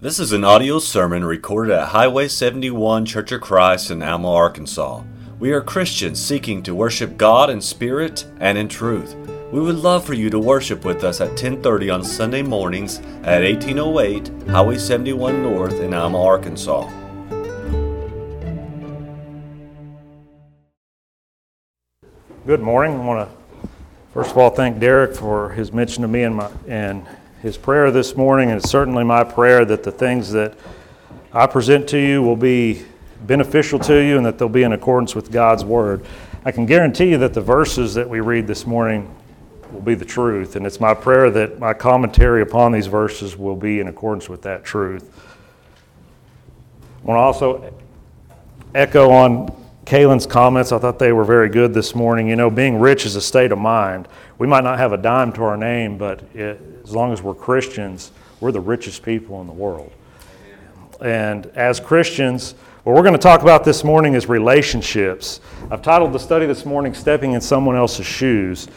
This is an audio sermon recorded at Highway 71 Church of Christ in Alma, Arkansas. We are Christians seeking to worship God in spirit and in truth. We would love for you to worship with us at 10:30 on Sunday mornings at 1808 Highway 71 North in Alma, Arkansas. Good morning. I want to first of all thank Derek for his mention to me and my and his prayer this morning, and it's certainly my prayer that the things that I present to you will be beneficial to you and that they'll be in accordance with God's Word. I can guarantee you that the verses that we read this morning will be the truth, and it's my prayer that my commentary upon these verses will be in accordance with that truth. I want to also echo on Kalen's comments. I thought they were very good this morning. You know, being rich is a state of mind. We might not have a dime to our name, but it, as long as we're Christians, we're the richest people in the world. And as Christians, what we're going to talk about this morning is relationships. I've titled the study this morning, Stepping in Someone Else's Shoes.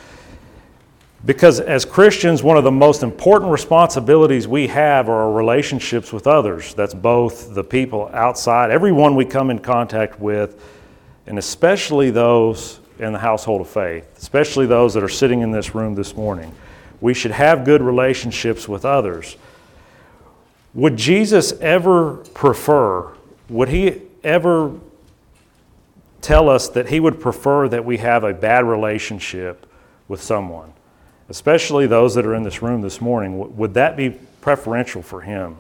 Because as Christians, one of the most important responsibilities we have are our relationships with others. That's both the people outside, everyone we come in contact with, and especially those in the household of faith, especially those that are sitting in this room this morning. We should have good relationships with others. Would Jesus ever prefer, would he ever tell us that he would prefer that we have a bad relationship with someone, especially those that are in this room this morning? Would that be preferential for him?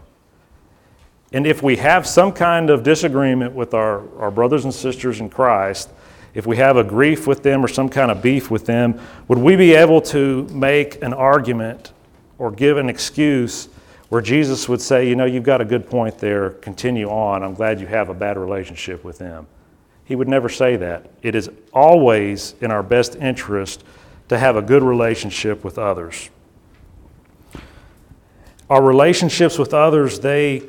And if we have some kind of disagreement with our, our brothers and sisters in Christ, if we have a grief with them or some kind of beef with them, would we be able to make an argument or give an excuse where Jesus would say, You know, you've got a good point there, continue on. I'm glad you have a bad relationship with them. He would never say that. It is always in our best interest to have a good relationship with others. Our relationships with others, they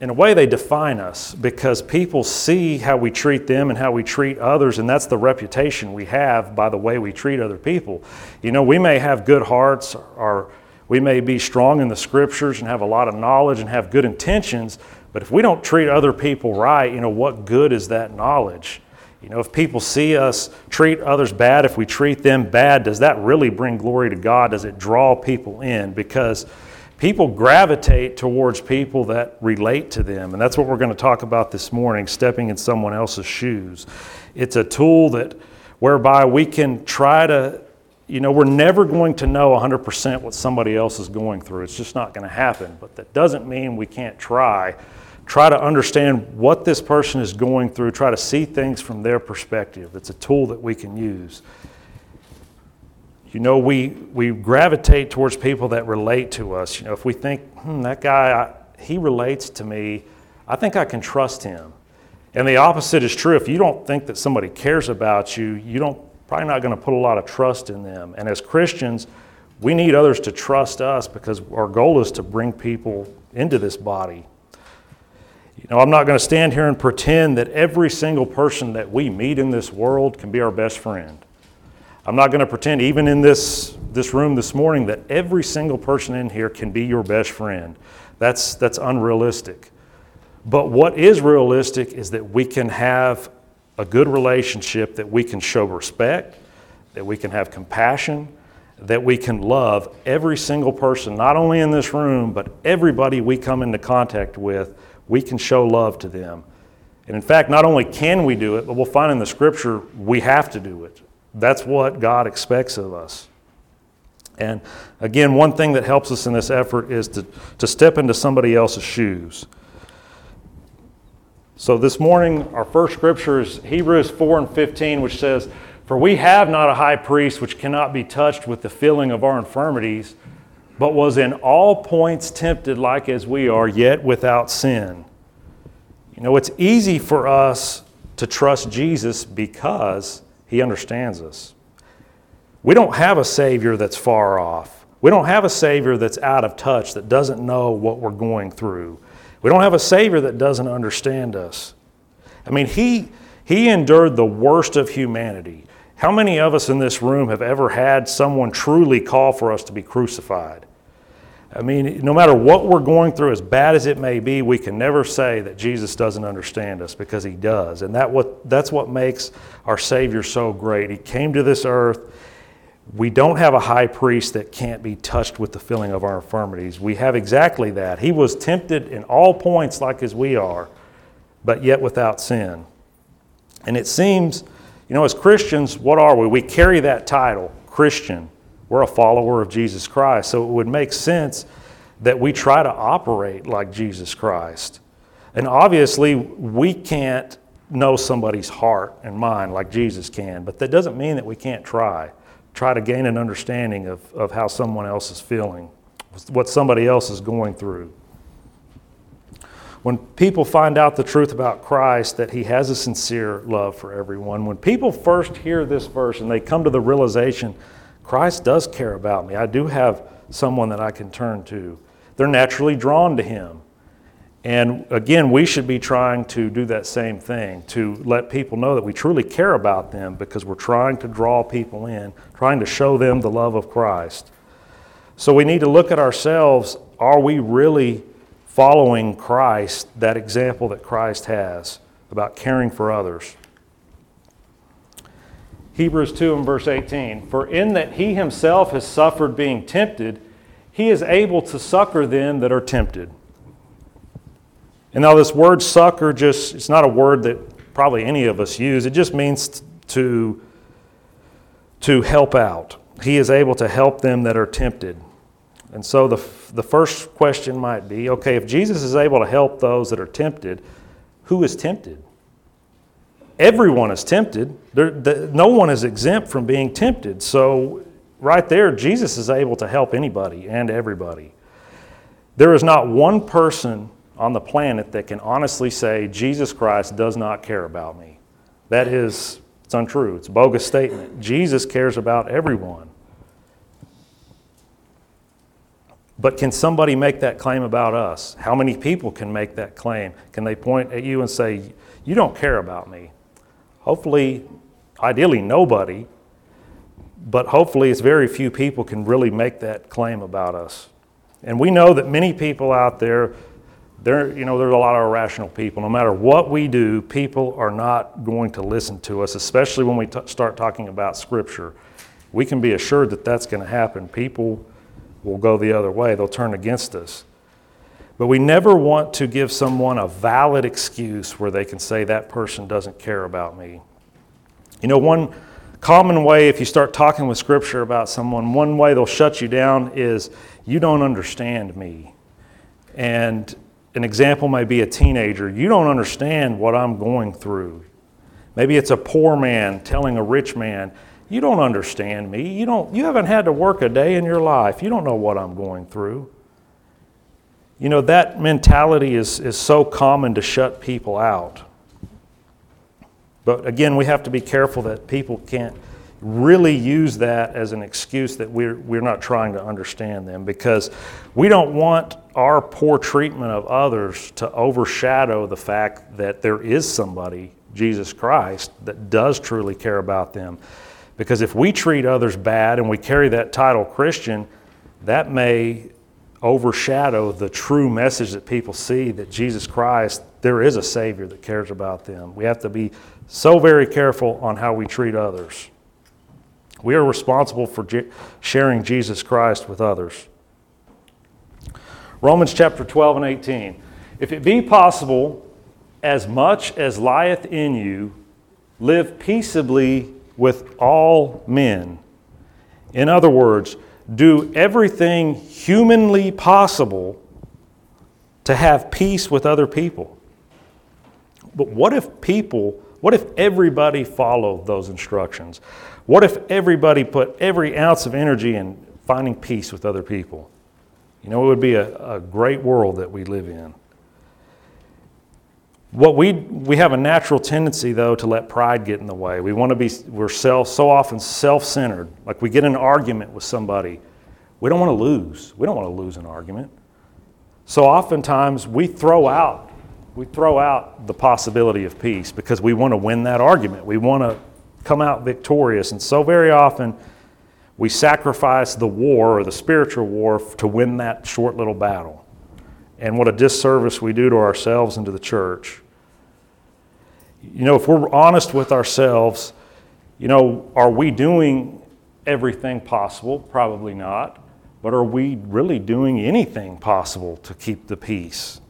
in a way, they define us because people see how we treat them and how we treat others, and that's the reputation we have by the way we treat other people. You know, we may have good hearts, or we may be strong in the scriptures and have a lot of knowledge and have good intentions, but if we don't treat other people right, you know, what good is that knowledge? You know, if people see us treat others bad, if we treat them bad, does that really bring glory to God? Does it draw people in? Because people gravitate towards people that relate to them. And that's what we're going to talk about this morning stepping in someone else's shoes. It's a tool that whereby we can try to you know, we're never going to know 100% what somebody else is going through. It's just not going to happen. But that doesn't mean we can't try. Try to understand what this person is going through, try to see things from their perspective. It's a tool that we can use. You know, we, we gravitate towards people that relate to us. You know, if we think, hmm, that guy, I, he relates to me, I think I can trust him. And the opposite is true. If you don't think that somebody cares about you, you don't probably not going to put a lot of trust in them. And as Christians, we need others to trust us because our goal is to bring people into this body. You know, I'm not going to stand here and pretend that every single person that we meet in this world can be our best friend. I'm not going to pretend, even in this, this room this morning, that every single person in here can be your best friend. That's, that's unrealistic. But what is realistic is that we can have a good relationship, that we can show respect, that we can have compassion, that we can love every single person, not only in this room, but everybody we come into contact with, we can show love to them. And in fact, not only can we do it, but we'll find in the scripture we have to do it. That's what God expects of us. And again, one thing that helps us in this effort is to, to step into somebody else's shoes. So this morning, our first scripture is Hebrews 4 and 15, which says, For we have not a high priest which cannot be touched with the feeling of our infirmities, but was in all points tempted like as we are, yet without sin. You know, it's easy for us to trust Jesus because he understands us. We don't have a Savior that's far off. We don't have a Savior that's out of touch, that doesn't know what we're going through. We don't have a Savior that doesn't understand us. I mean, He, he endured the worst of humanity. How many of us in this room have ever had someone truly call for us to be crucified? I mean, no matter what we're going through, as bad as it may be, we can never say that Jesus doesn't understand us because he does. And that what, that's what makes our Savior so great. He came to this earth. We don't have a high priest that can't be touched with the feeling of our infirmities. We have exactly that. He was tempted in all points like as we are, but yet without sin. And it seems, you know, as Christians, what are we? We carry that title, Christian. We're a follower of Jesus Christ. So it would make sense that we try to operate like Jesus Christ. And obviously, we can't know somebody's heart and mind like Jesus can, but that doesn't mean that we can't try. Try to gain an understanding of, of how someone else is feeling, what somebody else is going through. When people find out the truth about Christ, that He has a sincere love for everyone, when people first hear this verse and they come to the realization Christ does care about me. I do have someone that I can turn to. They're naturally drawn to Him. And again, we should be trying to do that same thing to let people know that we truly care about them because we're trying to draw people in, trying to show them the love of Christ. So we need to look at ourselves are we really following Christ, that example that Christ has about caring for others? Hebrews 2 and verse 18. For in that he himself has suffered being tempted, he is able to succor them that are tempted. And now, this word succor just, it's not a word that probably any of us use. It just means to, to help out. He is able to help them that are tempted. And so, the, the first question might be okay, if Jesus is able to help those that are tempted, who is tempted? Everyone is tempted. There, the, no one is exempt from being tempted. So, right there, Jesus is able to help anybody and everybody. There is not one person on the planet that can honestly say, Jesus Christ does not care about me. That is, it's untrue. It's a bogus statement. Jesus cares about everyone. But can somebody make that claim about us? How many people can make that claim? Can they point at you and say, You don't care about me? Hopefully, ideally, nobody, but hopefully, it's very few people can really make that claim about us. And we know that many people out there, there, you know, there's a lot of irrational people. No matter what we do, people are not going to listen to us, especially when we t- start talking about Scripture. We can be assured that that's going to happen. People will go the other way, they'll turn against us. But we never want to give someone a valid excuse where they can say that person doesn't care about me. You know, one common way, if you start talking with Scripture about someone, one way they'll shut you down is, you don't understand me. And an example may be a teenager. You don't understand what I'm going through. Maybe it's a poor man telling a rich man, You don't understand me. You, don't, you haven't had to work a day in your life. You don't know what I'm going through. You know, that mentality is, is so common to shut people out. But again, we have to be careful that people can't really use that as an excuse that we're, we're not trying to understand them because we don't want our poor treatment of others to overshadow the fact that there is somebody, Jesus Christ, that does truly care about them. Because if we treat others bad and we carry that title Christian, that may overshadow the true message that people see that Jesus Christ, there is a Savior that cares about them. We have to be so very careful on how we treat others. We are responsible for sharing Jesus Christ with others. Romans chapter 12 and 18. If it be possible, as much as lieth in you, live peaceably with all men. In other words, do everything humanly possible to have peace with other people. But what if people, what if everybody followed those instructions? What if everybody put every ounce of energy in finding peace with other people? You know, it would be a, a great world that we live in. What we, we have a natural tendency, though, to let pride get in the way. We want to be, we're self, so often self centered. Like we get an argument with somebody. We don't want to lose. We don't want to lose an argument. So oftentimes we throw out, we throw out the possibility of peace because we want to win that argument. We want to come out victorious. And so very often We sacrifice the war or the spiritual war to win that short little battle. And what a disservice we do to ourselves and to the church. You know, if we're honest with ourselves, you know, are we doing everything possible? Probably not. But are we really doing anything possible to keep the peace?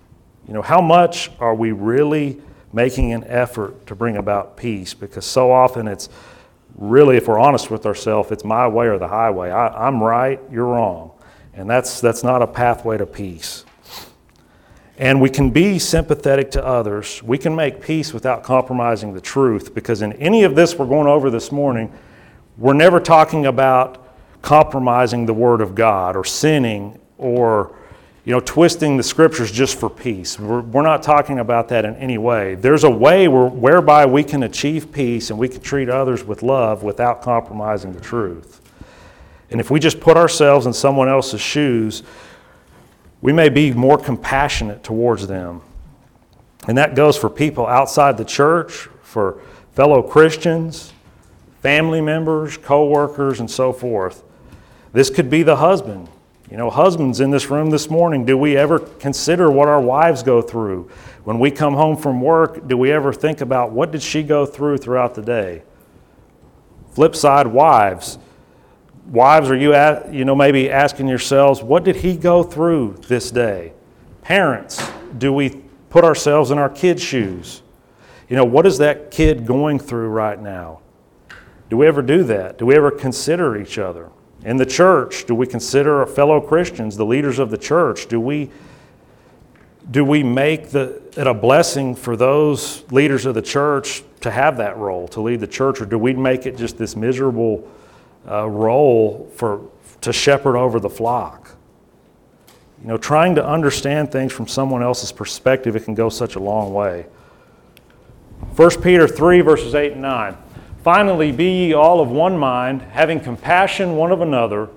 You know, how much are we really making an effort to bring about peace? Because so often it's really, if we're honest with ourselves, it's my way or the highway. I, am right, you're wrong. And that's, that's not a pathway to peace. And we can be sympathetic to others. We can make peace without compromising the truth because in any of this we're going over this morning, we're never talking about compromising the Word of God or sinning or you know, twisting the scriptures just for peace. We're, we're not talking about that in any way. There's a way where, whereby we can achieve peace and we can treat others with love without compromising the truth. And if we just put ourselves in someone else's shoes, we may be more compassionate towards them. And that goes for people outside the church, for fellow Christians, family members, co workers, and so forth. This could be the husband. You know, husbands in this room this morning, do we ever consider what our wives go through? When we come home from work, do we ever think about what did she go through throughout the day? Flip side, wives, Wives, are you, at, you know, maybe asking yourselves, what did he go through this day? Parents, do we put ourselves in our kids' shoes? You know, what is that kid going through right now? Do we ever do that? Do we ever consider each other? In the church, do we consider our fellow Christians, the leaders of the church? Do we, do we make the, it a blessing for those leaders of the church to have that role, to lead the church, or do we make it just this miserable uh, role for, to shepherd over the flock. You know, trying to understand things from someone else's perspective, it can go such a long way. 1 Peter 3, verses 8 and 9. Finally, be ye all of one mind, having compassion one of another,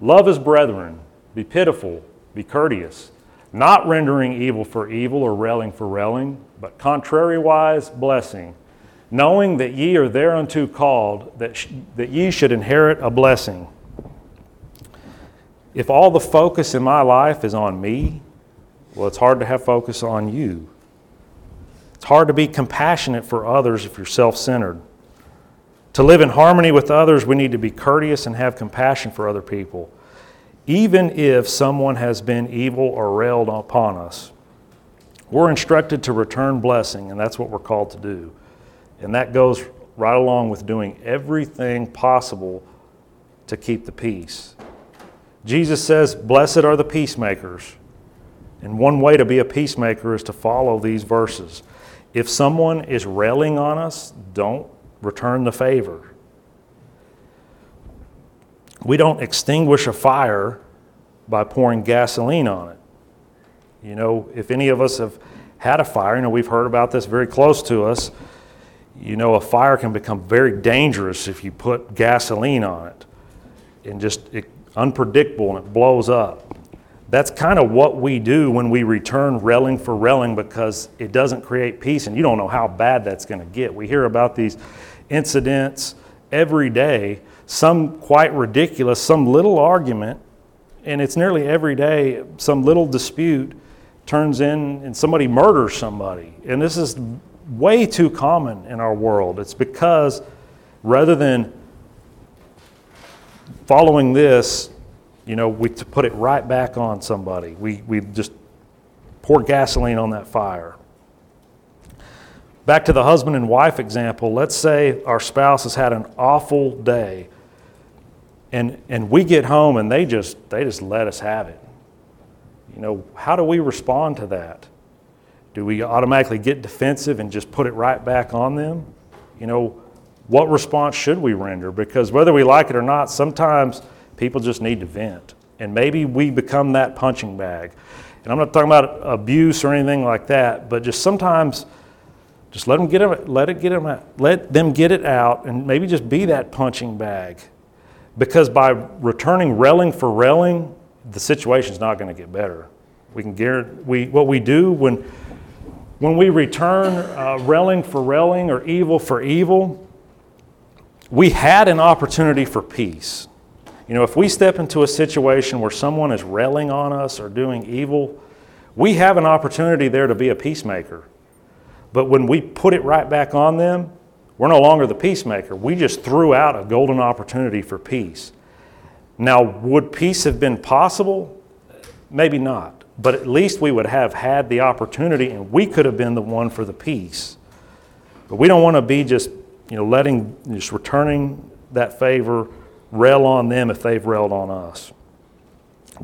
love as brethren, be pitiful, be courteous, not rendering evil for evil or railing for railing, but contrariwise blessing knowing that ye are thereunto called, that, sh- that ye should inherit a blessing. If all the focus in my life is on me, well, it's hard to have focus on you. It's hard to be compassionate for others if you're self centered. To live in harmony with others, we need to be courteous and have compassion for other people, even if someone has been evil or railed upon us. We're instructed to return blessing, and that's what we're called to do. And that goes right along with doing everything possible to keep the peace. Jesus says, Blessed are the peacemakers. And one way to be a peacemaker is to follow these verses. If someone is railing on us, don't return the favor. We don't extinguish a fire by pouring gasoline on it. You know, if any of us have had a fire, you know, we've heard about this very close to us you know a fire can become very dangerous if you put gasoline on it and just it, unpredictable and it blows up. That's kind of what we do when we return railing for railing because it doesn't create peace and you don't know how bad that's going to get. We hear about these incidents every day some quite ridiculous some little argument and it's nearly every day some little dispute turns in and somebody murders somebody. And this is way too common in our world. It's because rather than following this, you know, we put it right back on somebody. We, we just pour gasoline on that fire. Back to the husband and wife example, let's say our spouse has had an awful day and, and we get home and they just, they just let us have it. You know, how do we respond to that? Do we automatically get defensive and just put it right back on them? You know, what response should we render? Because whether we like it or not, sometimes people just need to vent. And maybe we become that punching bag. And I'm not talking about abuse or anything like that, but just sometimes just let them get it, let it get them out, let them get it out, and maybe just be that punching bag. Because by returning railing for railing, the situation's not going to get better. We can guarantee we, what we do when when we return uh, railing for railing or evil for evil, we had an opportunity for peace. You know, if we step into a situation where someone is railing on us or doing evil, we have an opportunity there to be a peacemaker. But when we put it right back on them, we're no longer the peacemaker. We just threw out a golden opportunity for peace. Now, would peace have been possible? Maybe not. But at least we would have had the opportunity and we could have been the one for the peace. But we don't want to be just, you know, letting, just returning that favor, rail on them if they've railed on us.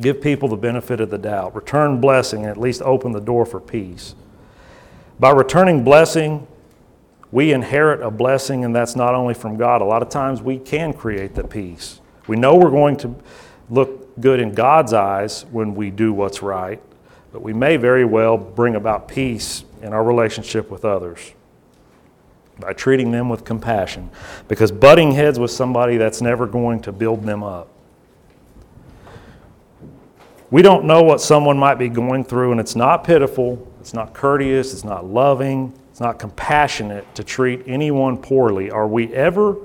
Give people the benefit of the doubt. Return blessing and at least open the door for peace. By returning blessing, we inherit a blessing, and that's not only from God. A lot of times we can create the peace. We know we're going to look good in God's eyes when we do what's right, but we may very well bring about peace in our relationship with others by treating them with compassion. Because butting heads with somebody that's never going to build them up. We don't know what someone might be going through, and it's not pitiful, it's not courteous, it's not loving, it's not compassionate to treat anyone poorly. Are we ever,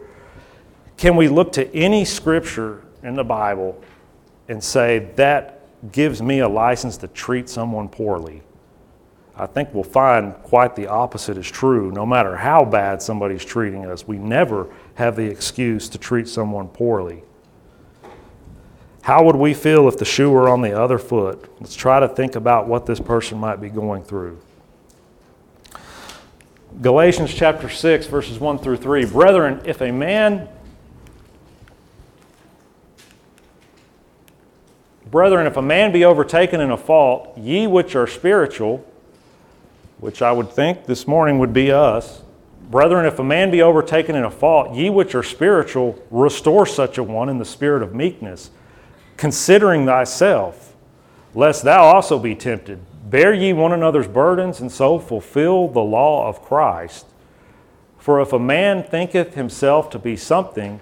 can we look to any scripture in the Bible and say, that gives me a license to treat someone poorly? I think we'll find quite the opposite is true. No matter how bad somebody's treating us, we never have the excuse to treat someone poorly. How would we feel if the shoe were on the other foot? Let's try to think about what this person might be going through. Galatians chapter 6, verses 1 through 3. Brethren, if a man Brethren, if a man be overtaken in a fault, ye which are spiritual, which I would think this morning would be us, brethren, if a man be overtaken in a fault, ye which are spiritual, restore such a one in the spirit of meekness considering thyself, lest thou also be tempted. Bear ye one another's burdens, and so fulfill the law of Christ. For if a man thinketh himself to be something,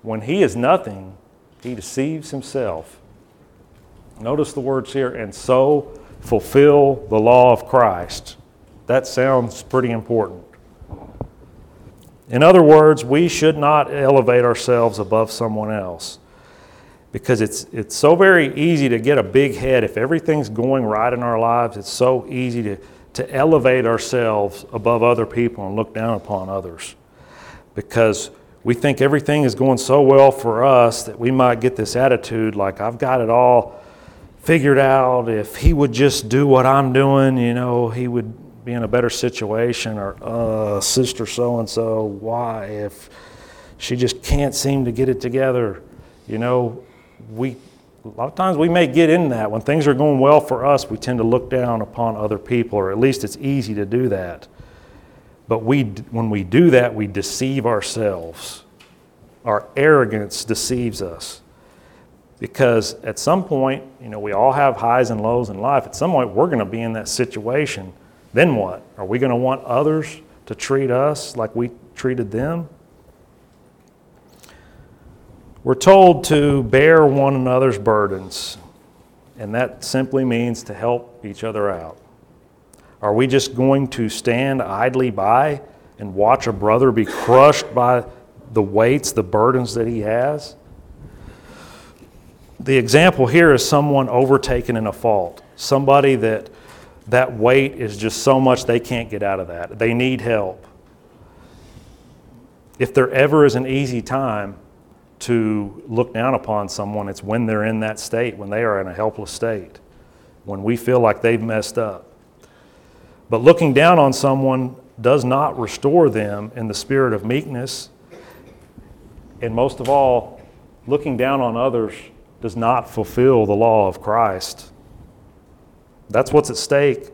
when he is nothing, he deceives himself. Notice the words here, and so fulfill the law of Christ. That sounds pretty important. In other words, we should not elevate ourselves above someone else because it's, it's so very easy to get a big head. If everything's going right in our lives, it's so easy to, to elevate ourselves above other people and look down upon others because we think everything is going so well for us that we might get this attitude like, I've got it all figured out. If he would just do what I'm doing, you know, he would be in a better situation. Or, uh, sister so and so, why? If she just can't seem to get it together, you know, we a lot of times we may get in that when things are going well for us we tend to look down upon other people or at least it's easy to do that but we when we do that we deceive ourselves our arrogance deceives us because at some point you know we all have highs and lows in life at some point we're going to be in that situation then what are we going to want others to treat us like we treated them we're told to bear one another's burdens, and that simply means to help each other out. Are we just going to stand idly by and watch a brother be crushed by the weights, the burdens that he has? The example here is someone overtaken in a fault, somebody that that weight is just so much they can't get out of that. They need help. If there ever is an easy time, to look down upon someone, it's when they're in that state, when they are in a helpless state, when we feel like they've messed up. But looking down on someone does not restore them in the spirit of meekness. And most of all, looking down on others does not fulfill the law of Christ. That's what's at stake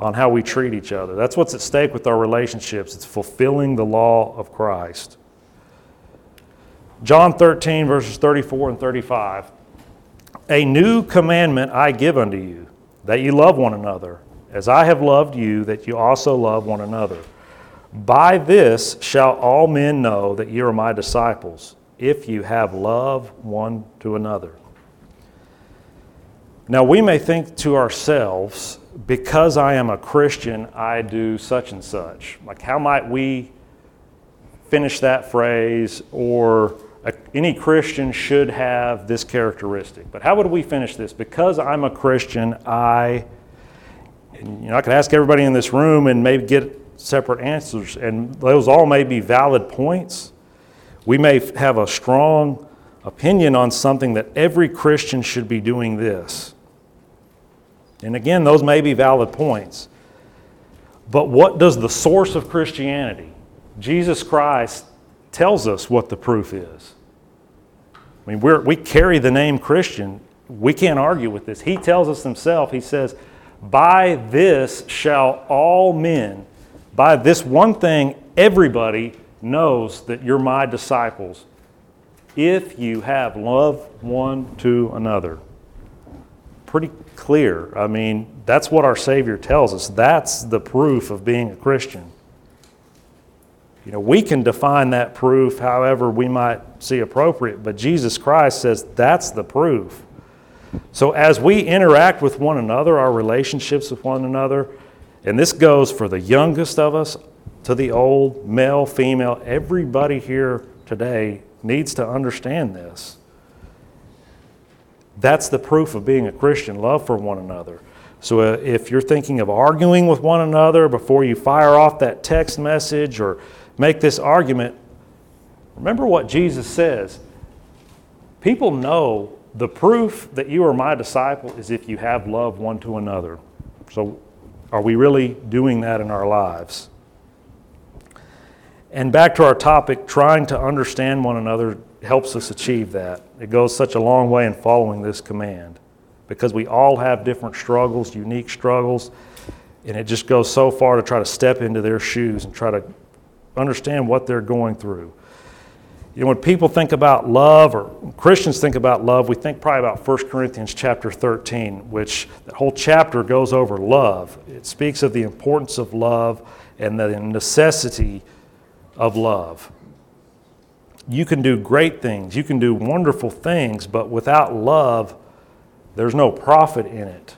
on how we treat each other. That's what's at stake with our relationships. It's fulfilling the law of Christ. John 13, verses 34 and 35. A new commandment I give unto you, that you love one another, as I have loved you, that you also love one another. By this shall all men know that you are my disciples, if you have love one to another. Now, we may think to ourselves, because I am a Christian, I do such and such. Like, how might we finish that phrase or a, any Christian should have this characteristic. But how would we finish this? Because I'm a Christian, I, you know, I could ask everybody in this room and maybe get separate answers, and those all may be valid points. We may have a strong opinion on something that every Christian should be doing this. And again, those may be valid points. But what does the source of Christianity, Jesus Christ, tells us what the proof is? I mean, we we carry the name Christian. We can't argue with this. He tells us himself, He says, By this shall all men, by this one thing, everybody knows that you're my disciples if you have love one to another. Pretty clear. I mean, that's what our Savior tells us. That's the proof of being a Christian. You know, we can define that proof however we might see appropriate, but Jesus Christ says that's the proof. So as we interact with one another, our relationships with one another, and this goes for the youngest of us to the old, male, female, everybody here today needs to understand this. That's the proof of being a Christian love for one another. So uh, if you're thinking of arguing with one another before you fire off that text message or make this argument, remember what Jesus says. People know the proof that you are my disciple is if you have love one to another. So are we really doing that in our lives? And back to our topic, trying to understand one another helps us achieve that. It goes such a long way in following this command because we all have different struggles, unique struggles, and it just goes so far to try to step into their shoes and try to understand what they're going through. You know, when people think about love or Christians think about love, we think probably about 1 Corinthians chapter 13, which that whole chapter goes over love. It speaks of the importance of love and the necessity of love. You can do great things, you can do wonderful things, but without love, there's no profit in it.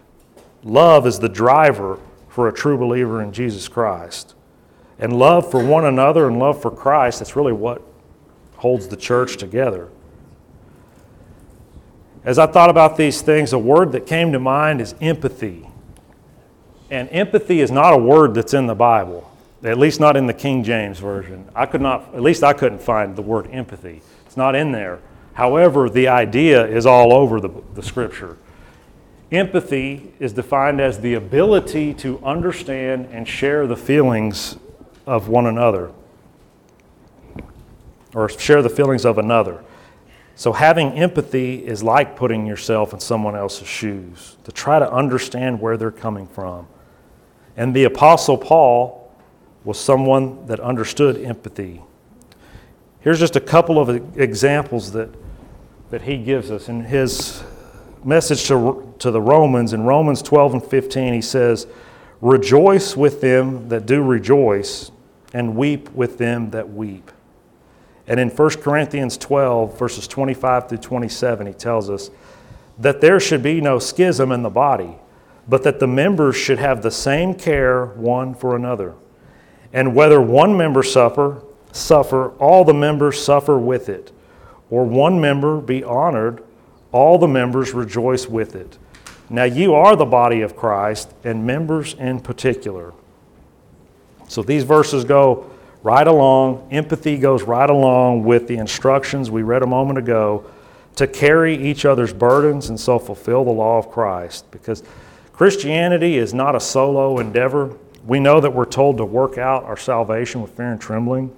Love is the driver for a true believer in Jesus Christ. And love for one another and love for Christ, that's really what holds the church together. As I thought about these things, a word that came to mind is empathy. And empathy is not a word that's in the Bible at least not in the King James Version. I could not, at least I couldn't find the word empathy. It's not in there. However, the idea is all over the, the scripture. Empathy is defined as the ability to understand and share the feelings of one another, or share the feelings of another. So, having empathy is like putting yourself in someone else's shoes, to try to understand where they're coming from. And the Apostle Paul was someone that understood empathy. Here's just a couple of examples that, that he gives us. In his message to, to the Romans, in Romans 12 and 15, he says, Rejoice with them that do rejoice, and weep with them that weep. And in 1 Corinthians 12, verses 25 through 27, he tells us that there should be no schism in the body, but that the members should have the same care one for another. And whether one member suffer, suffer, all the members suffer with it. Or one member be honored, all the members rejoice with it. Now you are the body of Christ, and members in particular. So these verses go right along. Empathy goes right along with the instructions we read a moment ago to carry each other's burdens and so fulfill the law of Christ. Because Christianity is not a solo endeavor. We know that we're told to work out our salvation with fear and trembling,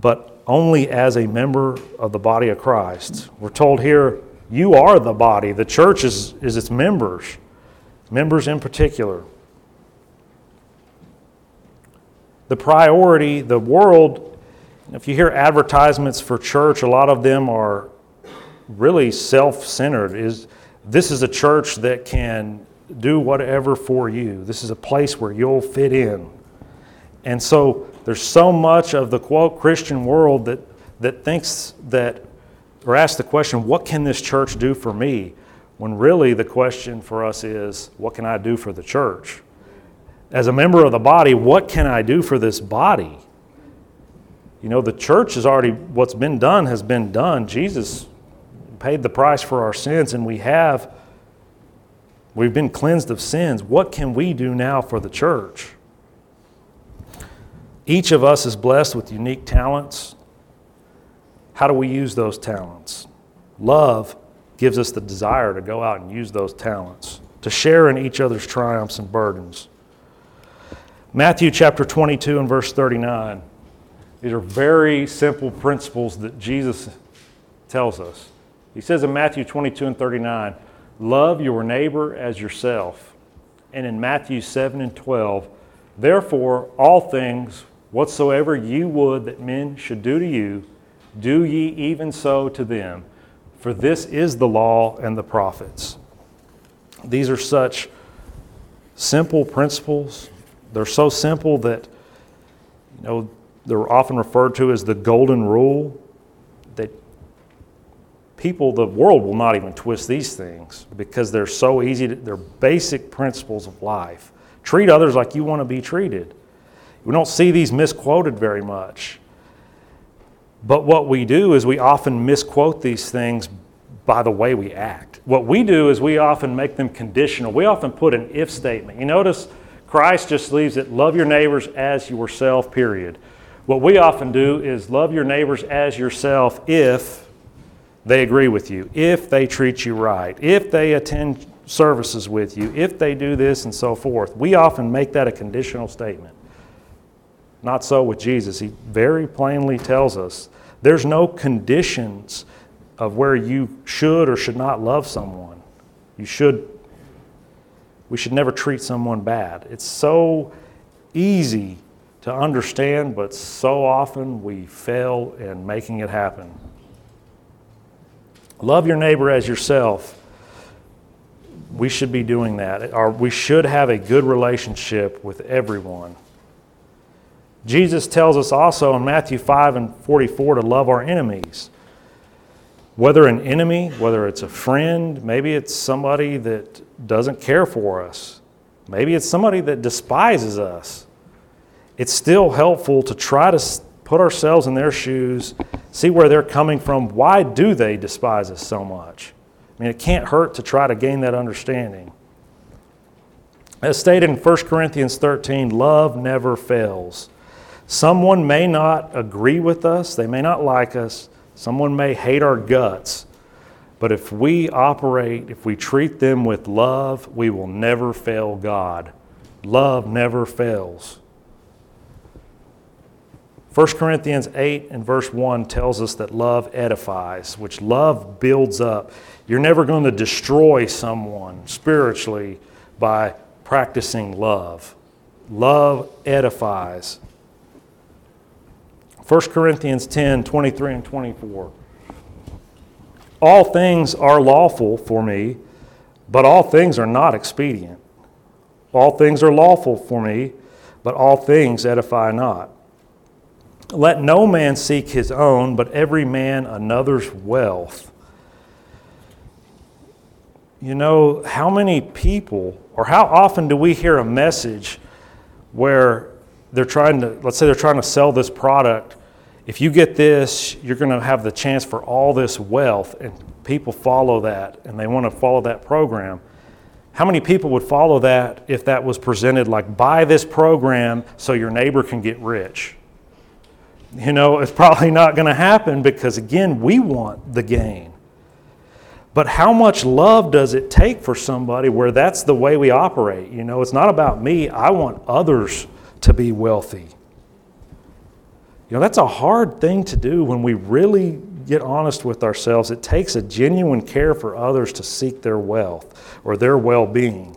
but only as a member of the body of Christ. We're told here, you are the body. The church is, is its members, members in particular. The priority, the world, if you hear advertisements for church, a lot of them are really self centered. Is this is a church that can do whatever for you. This is a place where you'll fit in. And so there's so much of the quote Christian world that, that thinks that, or asks the question, what can this church do for me? When really the question for us is, what can I do for the church? As a member of the body, what can I do for this body? You know, the church has already, what's been done has been done. Jesus paid the price for our sins, and we have, we've been cleansed of sins. What can we do now for the church? Each of us is blessed with unique talents. How do we use those talents? Love gives us the desire to go out and use those talents, to share in each other's triumphs and burdens. Matthew chapter 22 and verse 39. These are very simple principles that Jesus tells us. He says in Matthew 22 and 39, Love your neighbor as yourself. And in Matthew 7 and 12, Therefore, all things whatsoever you would that men should do to you, do ye even so to them. For this is the law and the prophets. These are such simple principles. They're so simple that, you know, they're often referred to as the golden rule people, the world will not even twist these things because they're so easy, to, they're basic principles of life. Treat others like you want to be treated. We don't see these misquoted very much. But what we do is we often misquote these things by the way we act. What we do is we often make them conditional. We often put an if statement. You notice Christ just leaves it love your neighbors as yourself, period. What we often do is love your neighbors as yourself if they agree with you, if they treat you right, if they attend services with you, if they do this and so forth. We often make that a conditional statement. Not so with Jesus. He very plainly tells us there's no conditions of where you should or should not love someone. You should we should never treat someone bad. It's so easy to understand, but so often we fail in making it happen. Love your neighbor as yourself. We should be doing that. Or we should have a good relationship with everyone. Jesus tells us also in Matthew 5 and 44 to love our enemies. Whether an enemy, whether it's a friend, maybe it's somebody that doesn't care for us, maybe it's somebody that despises us it's still helpful to try to put ourselves in their shoes, see where they're coming from. Why do they despise us so much? I mean, it can't hurt to try to gain that understanding. As stated in 1 Corinthians 13, love never fails. Someone may not agree with us, they may not like us, someone may hate our guts, but if we operate, if we treat them with love, we will never fail God. Love never fails. 1 Corinthians 8 and verse 1 tells us that love edifies, which love builds up. You're never going to destroy someone spiritually by practicing love. Love edifies. 1 Corinthians 10 23 and 24. All things are lawful for me, but all things are not expedient. All things are lawful for me, but all things edify not. Let no man seek his own, but every man another's wealth. You know, how many people, or how often do we hear a message where they're trying to, let's say they're trying to sell this product. If you get this, you're going to have the chance for all this wealth, and people follow that and they want to follow that program. How many people would follow that if that was presented like, buy this program so your neighbor can get rich? You know, it's probably not going to happen because, again, we want the gain. But how much love does it take for somebody where that's the way we operate? You know, it's not about me, I want others to be wealthy. You know, that's a hard thing to do when we really get honest with ourselves. It takes a genuine care for others to seek their wealth or their well being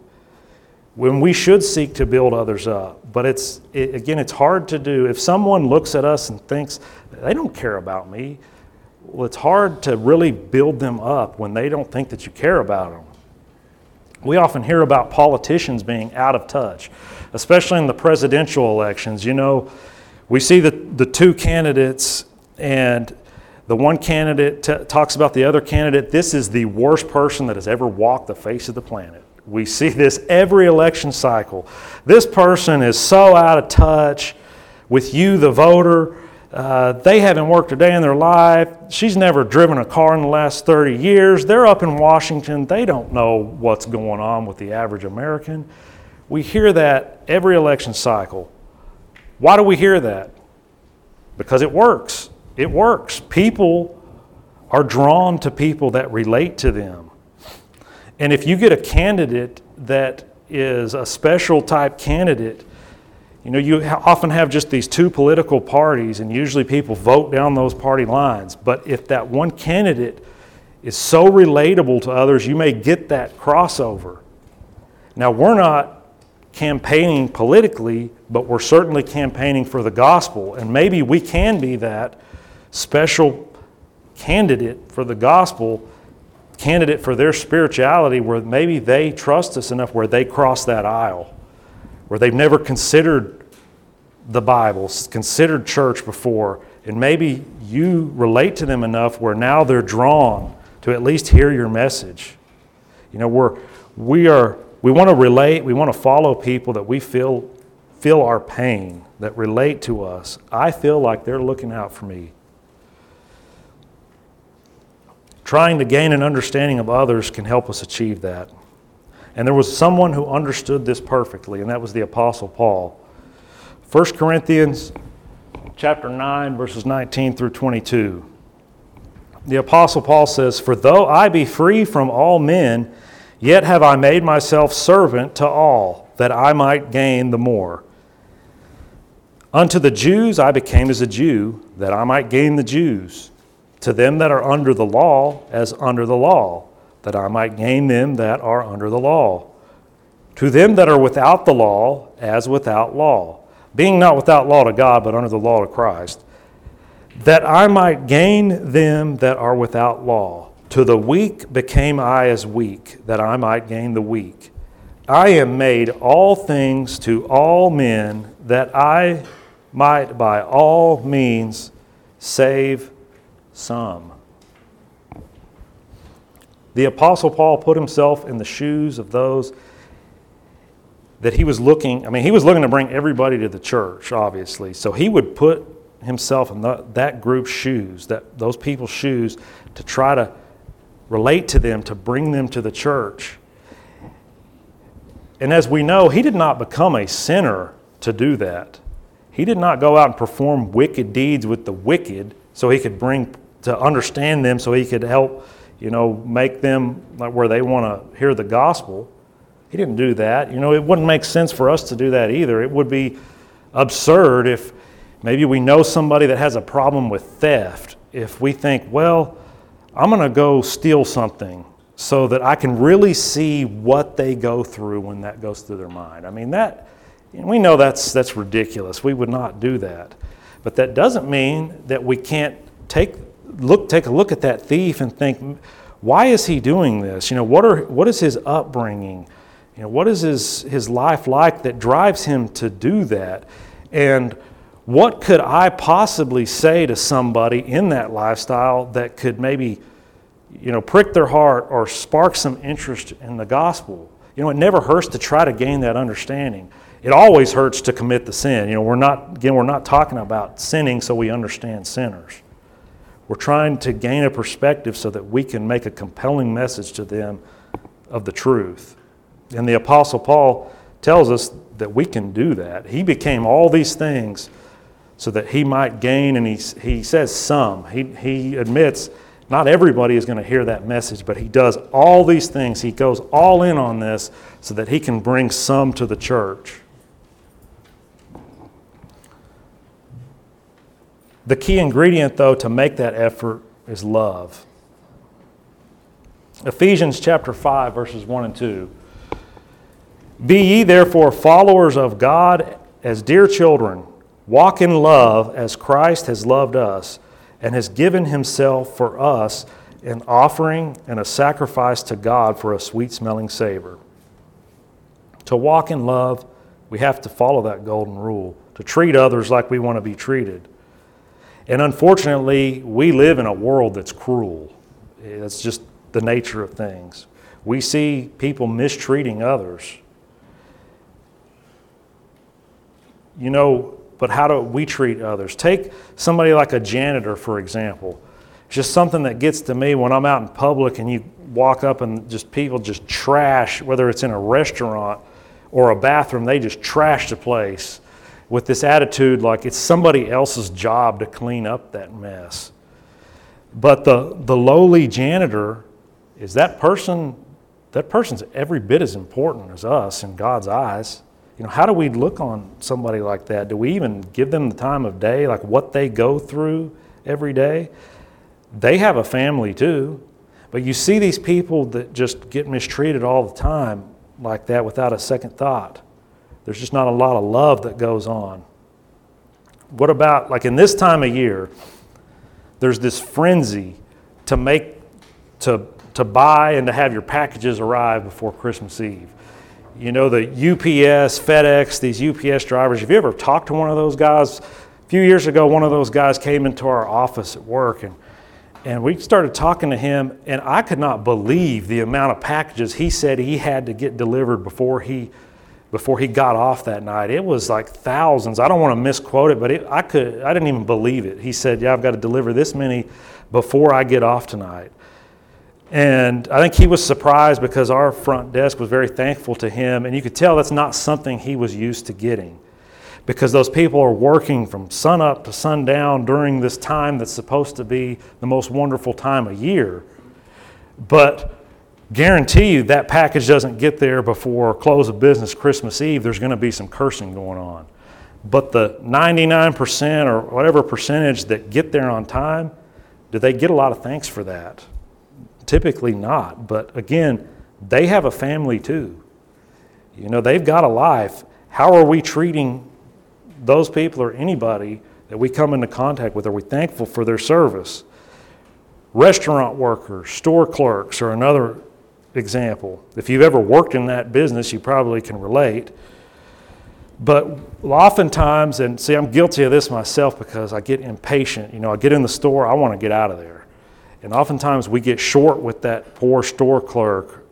when we should seek to build others up. But it's, it, again, it's hard to do. If someone looks at us and thinks, they don't care about me, well, it's hard to really build them up when they don't think that you care about them. We often hear about politicians being out of touch, especially in the presidential elections. You know, we see the, the two candidates, and the one candidate t- talks about the other candidate. This is the worst person that has ever walked the face of the planet. We see this every election cycle. This person is so out of touch with you, the voter. Uh, they haven't worked a day in their life. She's never driven a car in the last 30 years. They're up in Washington. They don't know what's going on with the average American. We hear that every election cycle. Why do we hear that? Because it works. It works. People are drawn to people that relate to them. And if you get a candidate that is a special type candidate, you know, you often have just these two political parties, and usually people vote down those party lines. But if that one candidate is so relatable to others, you may get that crossover. Now, we're not campaigning politically, but we're certainly campaigning for the gospel. And maybe we can be that special candidate for the gospel, candidate for their spirituality, where maybe they trust us enough where they cross that aisle where they've never considered the Bible, considered church before, and maybe you relate to them enough where now they're drawn to at least hear your message. You know, we're, we are we want to relate, we want to follow people that we feel feel our pain, that relate to us. I feel like they're looking out for me. Trying to gain an understanding of others can help us achieve that. And there was someone who understood this perfectly, and that was the Apostle Paul. 1 Corinthians chapter 9, verses 19 through 22. The Apostle Paul says, For though I be free from all men, yet have I made myself servant to all, that I might gain the more. Unto the Jews I became as a Jew, that I might gain the Jews. To them that are under the law, as under the law that I might gain them that are under the law. To them that are without the law, as without law, being not without law to God, but under the law to Christ, that I might gain them that are without law. To the weak became I as weak, that I might gain the weak. I am made all things to all men, that I might by all means save some. The Apostle Paul put himself in the shoes of those that he was looking, I mean, he was looking to bring everybody to the church, obviously. So he would put himself in the, that group's shoes, that, those people's shoes, to try to relate to them, to bring them to the church. And as we know, he did not become a sinner to do that. He did not go out and perform wicked deeds with the wicked so he could bring to understand them, so he could help you know, make them like where they want to hear the gospel. He didn't do that. You know, it wouldn't make sense for us to do that either. It would be absurd if maybe we know somebody that has a problem with theft. If we think, well, I'm going to go steal something so that I can really see what they go through when that goes through their mind. I mean, that, we know that's, that's ridiculous. We would not do that. But that doesn't mean that we can't take look, take a look at that thief and think, why is he doing this? You know, what, are, what is his upbringing? You know, what is his, his life like that drives him to do that? And what could I possibly say to somebody in that lifestyle that could maybe, you know, prick their heart or spark some interest in the gospel? You know, it never hurts to try to gain that understanding. It always hurts to commit the sin. You know, we're not, again, we're not talking about sinning so we understand sinners. We're trying to gain a perspective so that we can make a compelling message to them of the truth. And the Apostle Paul tells us that we can do that. He became all these things so that he might gain, and he, he says some. He, he admits not everybody is going to hear that message, but he does all these things. He goes all in on this so that he can bring some to the church. The key ingredient, though, to make that effort is love. Ephesians chapter 5, verses 1 and 2. Be ye therefore followers of God as dear children, walk in love as Christ has loved us and has given himself for us an offering and a sacrifice to God for a sweet smelling savor. To walk in love, we have to follow that golden rule, to treat others like we want to be treated. And unfortunately, we live in a world that's cruel. It's just the nature of things. We see people mistreating others. You know, but how do we treat others? Take somebody like a janitor, for example. It's just something that gets to me when I'm out in public and you walk up and just people just trash, whether it's in a restaurant or a bathroom, they just trash the place with this attitude like it's somebody else's job to clean up that mess. But the, the lowly janitor is that person, that person's every bit as important as us in God's eyes. You know, how do we look on somebody like that? Do we even give them the time of day, like what they go through every day? They have a family too. But you see these people that just get mistreated all the time like that without a second thought. There's just not a lot of love that goes on. What about, like in this time of year, there's this frenzy to make, to, to buy and to have your packages arrive before Christmas Eve. You know, the UPS, FedEx, these UPS drivers, have you ever talked to one of those guys? A few years ago, one of those guys came into our office at work and and we started talking to him, and I could not believe the amount of packages he said he had to get delivered before he before he got off that night. It was like thousands. I don't want to misquote it, but it, I could I didn't even believe it. He said, "Yeah, I've got to deliver this many before I get off tonight." And I think he was surprised because our front desk was very thankful to him, and you could tell that's not something he was used to getting. Because those people are working from sun up to sundown during this time that's supposed to be the most wonderful time of year. But guarantee you that package doesn't get there before close of business Christmas Eve, there's going to be some cursing going on. But the 99% or whatever percentage that get there on time, do they get a lot of thanks for that? Typically not. But again, they have a family too. You know, they've got a life. How are we treating those people or anybody that we come into contact with? Are we thankful for their service? Restaurant workers, store clerks are another example. If you've ever worked in that business, you probably can relate. But oftentimes, and see, I'm guilty of this myself because I get impatient. You know, I get in the store, I want to get out of there. And oftentimes we get short with that poor store clerk,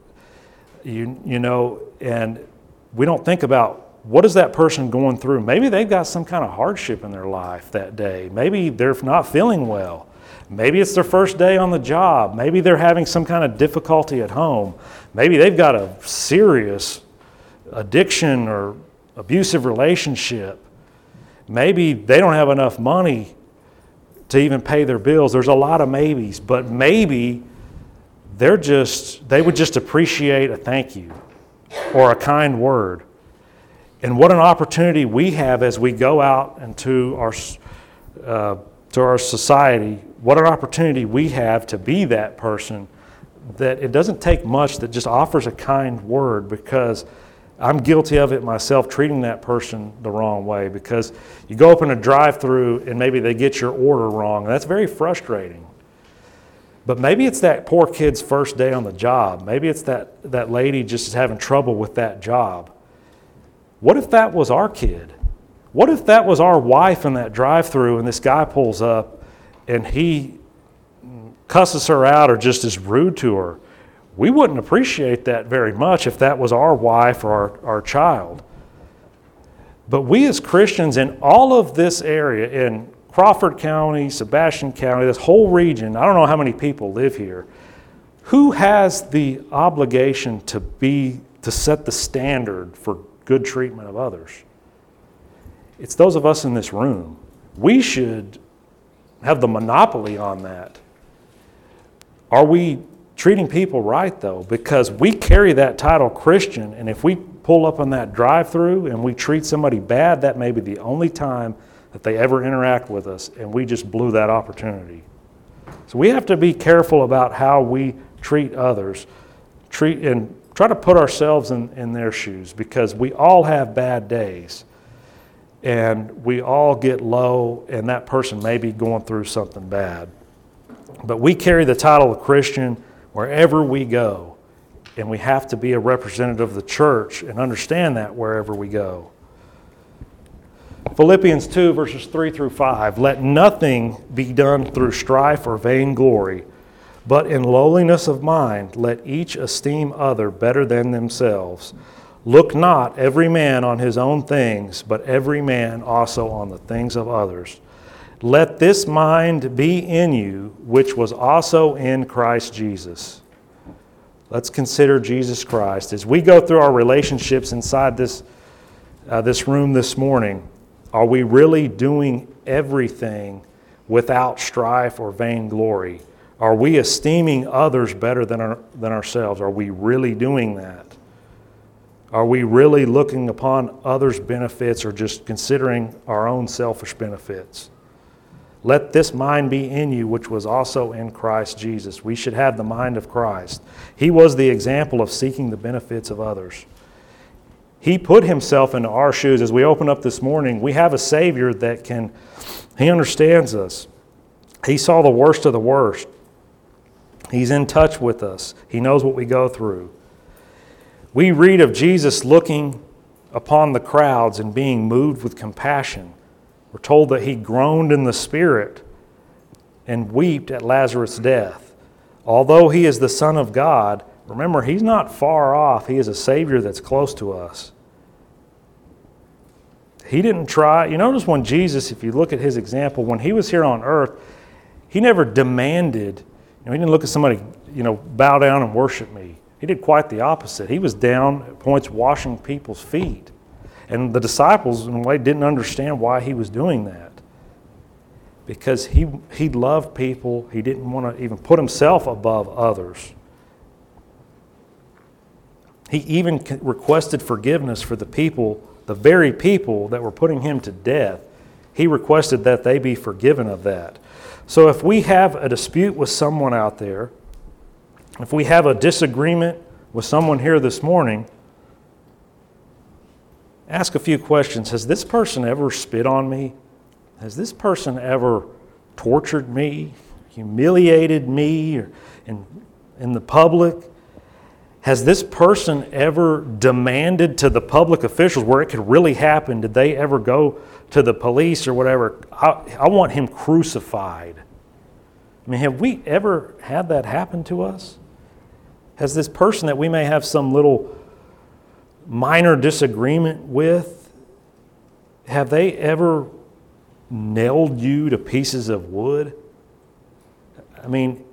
you, you know, and we don't think about what is that person going through? Maybe they've got some kind of hardship in their life that day. Maybe they're not feeling well. Maybe it's their first day on the job. Maybe they're having some kind of difficulty at home. Maybe they've got a serious addiction or abusive relationship. Maybe they don't have enough money to even pay their bills. There's a lot of maybes, but maybe they're just they would just appreciate a thank you or a kind word. And what an opportunity we have as we go out into our uh, to our society, what an opportunity we have to be that person that it doesn't take much that just offers a kind word because I'm guilty of it myself, treating that person the wrong way because you go up in a drive through and maybe they get your order wrong. That's very frustrating. But maybe it's that poor kid's first day on the job. Maybe it's that, that lady just is having trouble with that job. What if that was our kid? What if that was our wife in that drive through and this guy pulls up and he cusses her out or just is rude to her? We wouldn't appreciate that very much if that was our wife or our, our child. But we as Christians in all of this area, in Crawford County, Sebastian County, this whole region, I don't know how many people live here, who has the obligation to be to set the standard for good treatment of others? It's those of us in this room. We should have the monopoly on that. Are we treating people right, though? Because we carry that title Christian, and if we pull up on that drive through and we treat somebody bad, that may be the only time that they ever interact with us, and we just blew that opportunity. So we have to be careful about how we treat others, treat and try to put ourselves in, in their shoes because we all have bad days and we all get low, and that person may be going through something bad. But we carry the title of Christian wherever we go, and we have to be a representative of the church and understand that wherever we go. Philippians 2, verses 3 through 5 Let nothing be done through strife or vainglory, but in lowliness of mind, let each esteem other better than themselves. Look not every man on his own things, but every man also on the things of others. Let this mind be in you, which was also in Christ Jesus. Let's consider Jesus Christ. As we go through our relationships inside this, uh, this room this morning, are we really doing everything without strife or vainglory? Are we esteeming others better than, our, than ourselves? Are we really doing that? Are we really looking upon others' benefits or just considering our own selfish benefits? Let this mind be in you, which was also in Christ Jesus. We should have the mind of Christ. He was the example of seeking the benefits of others. He put himself into our shoes. As we open up this morning, we have a Savior that can, He understands us. He saw the worst of the worst. He's in touch with us, He knows what we go through. We read of Jesus looking upon the crowds and being moved with compassion. We're told that he groaned in the spirit and wept at Lazarus' death. Although he is the Son of God, remember, he's not far off. He is a Savior that's close to us. He didn't try. You notice when Jesus, if you look at his example, when he was here on earth, he never demanded, you know, he didn't look at somebody, you know, bow down and worship me. He did quite the opposite. He was down at points washing people's feet. And the disciples, in a way, didn't understand why he was doing that. Because he, he loved people, he didn't want to even put himself above others. He even requested forgiveness for the people, the very people that were putting him to death. He requested that they be forgiven of that. So if we have a dispute with someone out there, if we have a disagreement with someone here this morning, ask a few questions. Has this person ever spit on me? Has this person ever tortured me, humiliated me in, in the public? Has this person ever demanded to the public officials where it could really happen? Did they ever go to the police or whatever? I, I want him crucified. I mean, have we ever had that happen to us? Has this person that we may have some little minor disagreement with, have they ever nailed you to pieces of wood? I mean,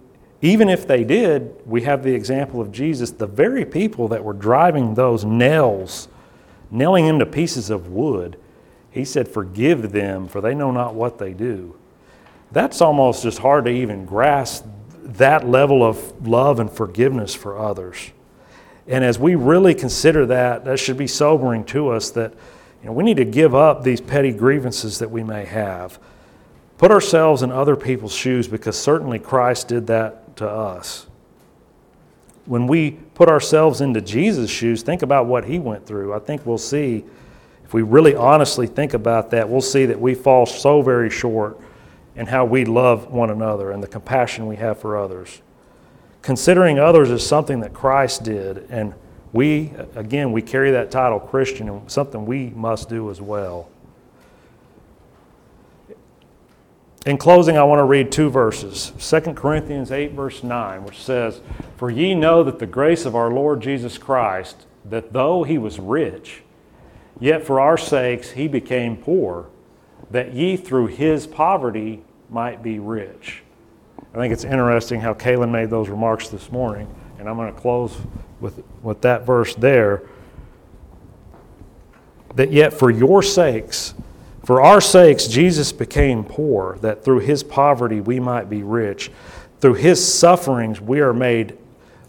even if they did, we have the example of Jesus. The very people that were driving those nails, nailing him to pieces of wood, he said, Forgive them, for they know not what they do. That's almost just hard to even grasp that level of love and forgiveness for others. And as we really consider that, that should be sobering to us that you know, we need to give up these petty grievances that we may have. Put ourselves in other people's shoes because certainly Christ did that to us. When we put ourselves into Jesus' shoes, think about what he went through. I think we'll see, if we really honestly think about that, we'll see that we fall so very short and how we love one another and the compassion we have for others. Considering others is something that Christ did, and we, again, we carry that title Christian, and something we must do as well. In closing, I want to read two verses 2 Corinthians 8, verse 9, which says, For ye know that the grace of our Lord Jesus Christ, that though he was rich, yet for our sakes he became poor that ye through his poverty might be rich. I think it's interesting how Kalen made those remarks this morning, and I'm going to close with, with that verse there. That yet for your sakes, for our sakes, Jesus became poor, that through his poverty we might be rich. Through his sufferings, we are made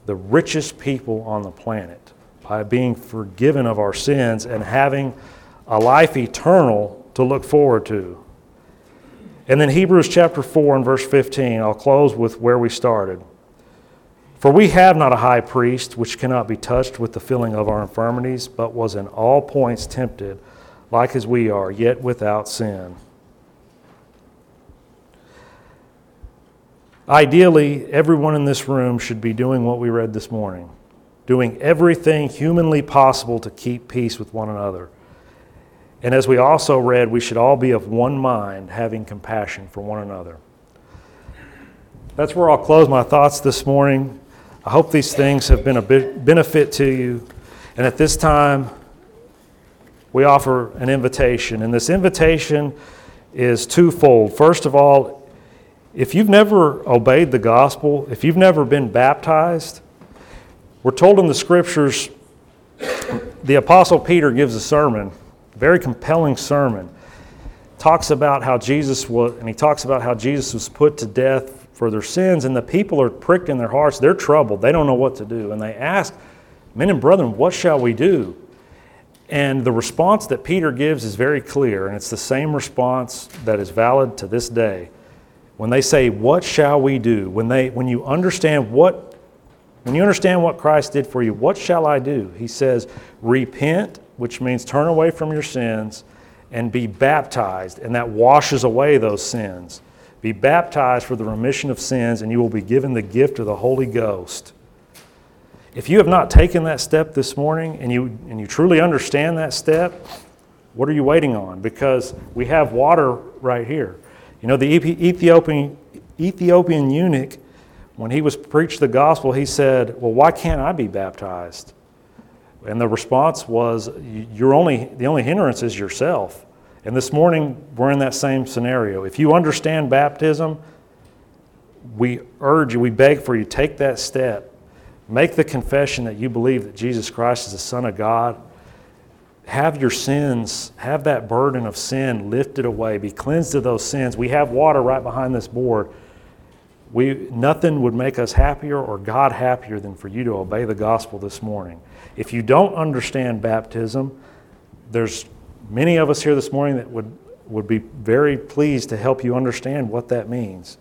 the richest people on the planet by being forgiven of our sins and having a life eternal to look forward to. And then Hebrews chapter 4 and verse 15, I'll close with where we started. For we have not a high priest which cannot be touched with the feeling of our infirmities, but was in all points tempted, like as we are, yet without sin. Ideally, everyone in this room should be doing what we read this morning, doing everything humanly possible to keep peace with one another. And as we also read, we should all be of one mind, having compassion for one another. That's where I'll close my thoughts this morning. I hope these things have been a benefit to you. And at this time, we offer an invitation. And this invitation is twofold. First of all, if you've never obeyed the gospel, if you've never been baptized, we're told in the scriptures, the Apostle Peter gives a sermon, very compelling sermon. Talks about how Jesus was, and he talks about how Jesus was put to death for their sins, and the people are pricked in their hearts. They're troubled. They don't know what to do. And they ask, Men and brethren, what shall we do? And the response that Peter gives is very clear, and it's the same response that is valid to this day. When they say, What shall we do? When, they, when you understand what when you understand what Christ did for you, what shall I do? He says, Repent, which means turn away from your sins, and be baptized, and that washes away those sins. Be baptized for the remission of sins, and you will be given the gift of the Holy Ghost. If you have not taken that step this morning and you, and you truly understand that step, what are you waiting on? Because we have water right here. You know, the Ethiopian, Ethiopian eunuch, when he was preached the gospel, he said, Well, why can't I be baptized? And the response was, You're only, the only hindrance is yourself. And this morning, we're in that same scenario. If you understand baptism, we urge you, we beg for you, take that step Make the confession that you believe that Jesus Christ is the Son of God. Have your sins, have that burden of sin lifted away. Be cleansed of those sins. We have water right behind this board. We, nothing would make us happier or God happier than for you to obey the gospel this morning. If you don't understand baptism, there's many of us here this morning that would, would be very pleased to help you understand what that means.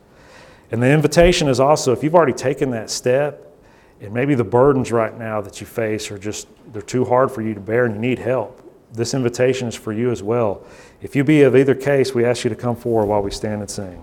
And the invitation is also if you've already taken that step, and maybe the burdens right now that you face are just, they're too hard for you to bear and you need help. This invitation is for you as well. If you be of either case, we ask you to come forward while we stand and sing.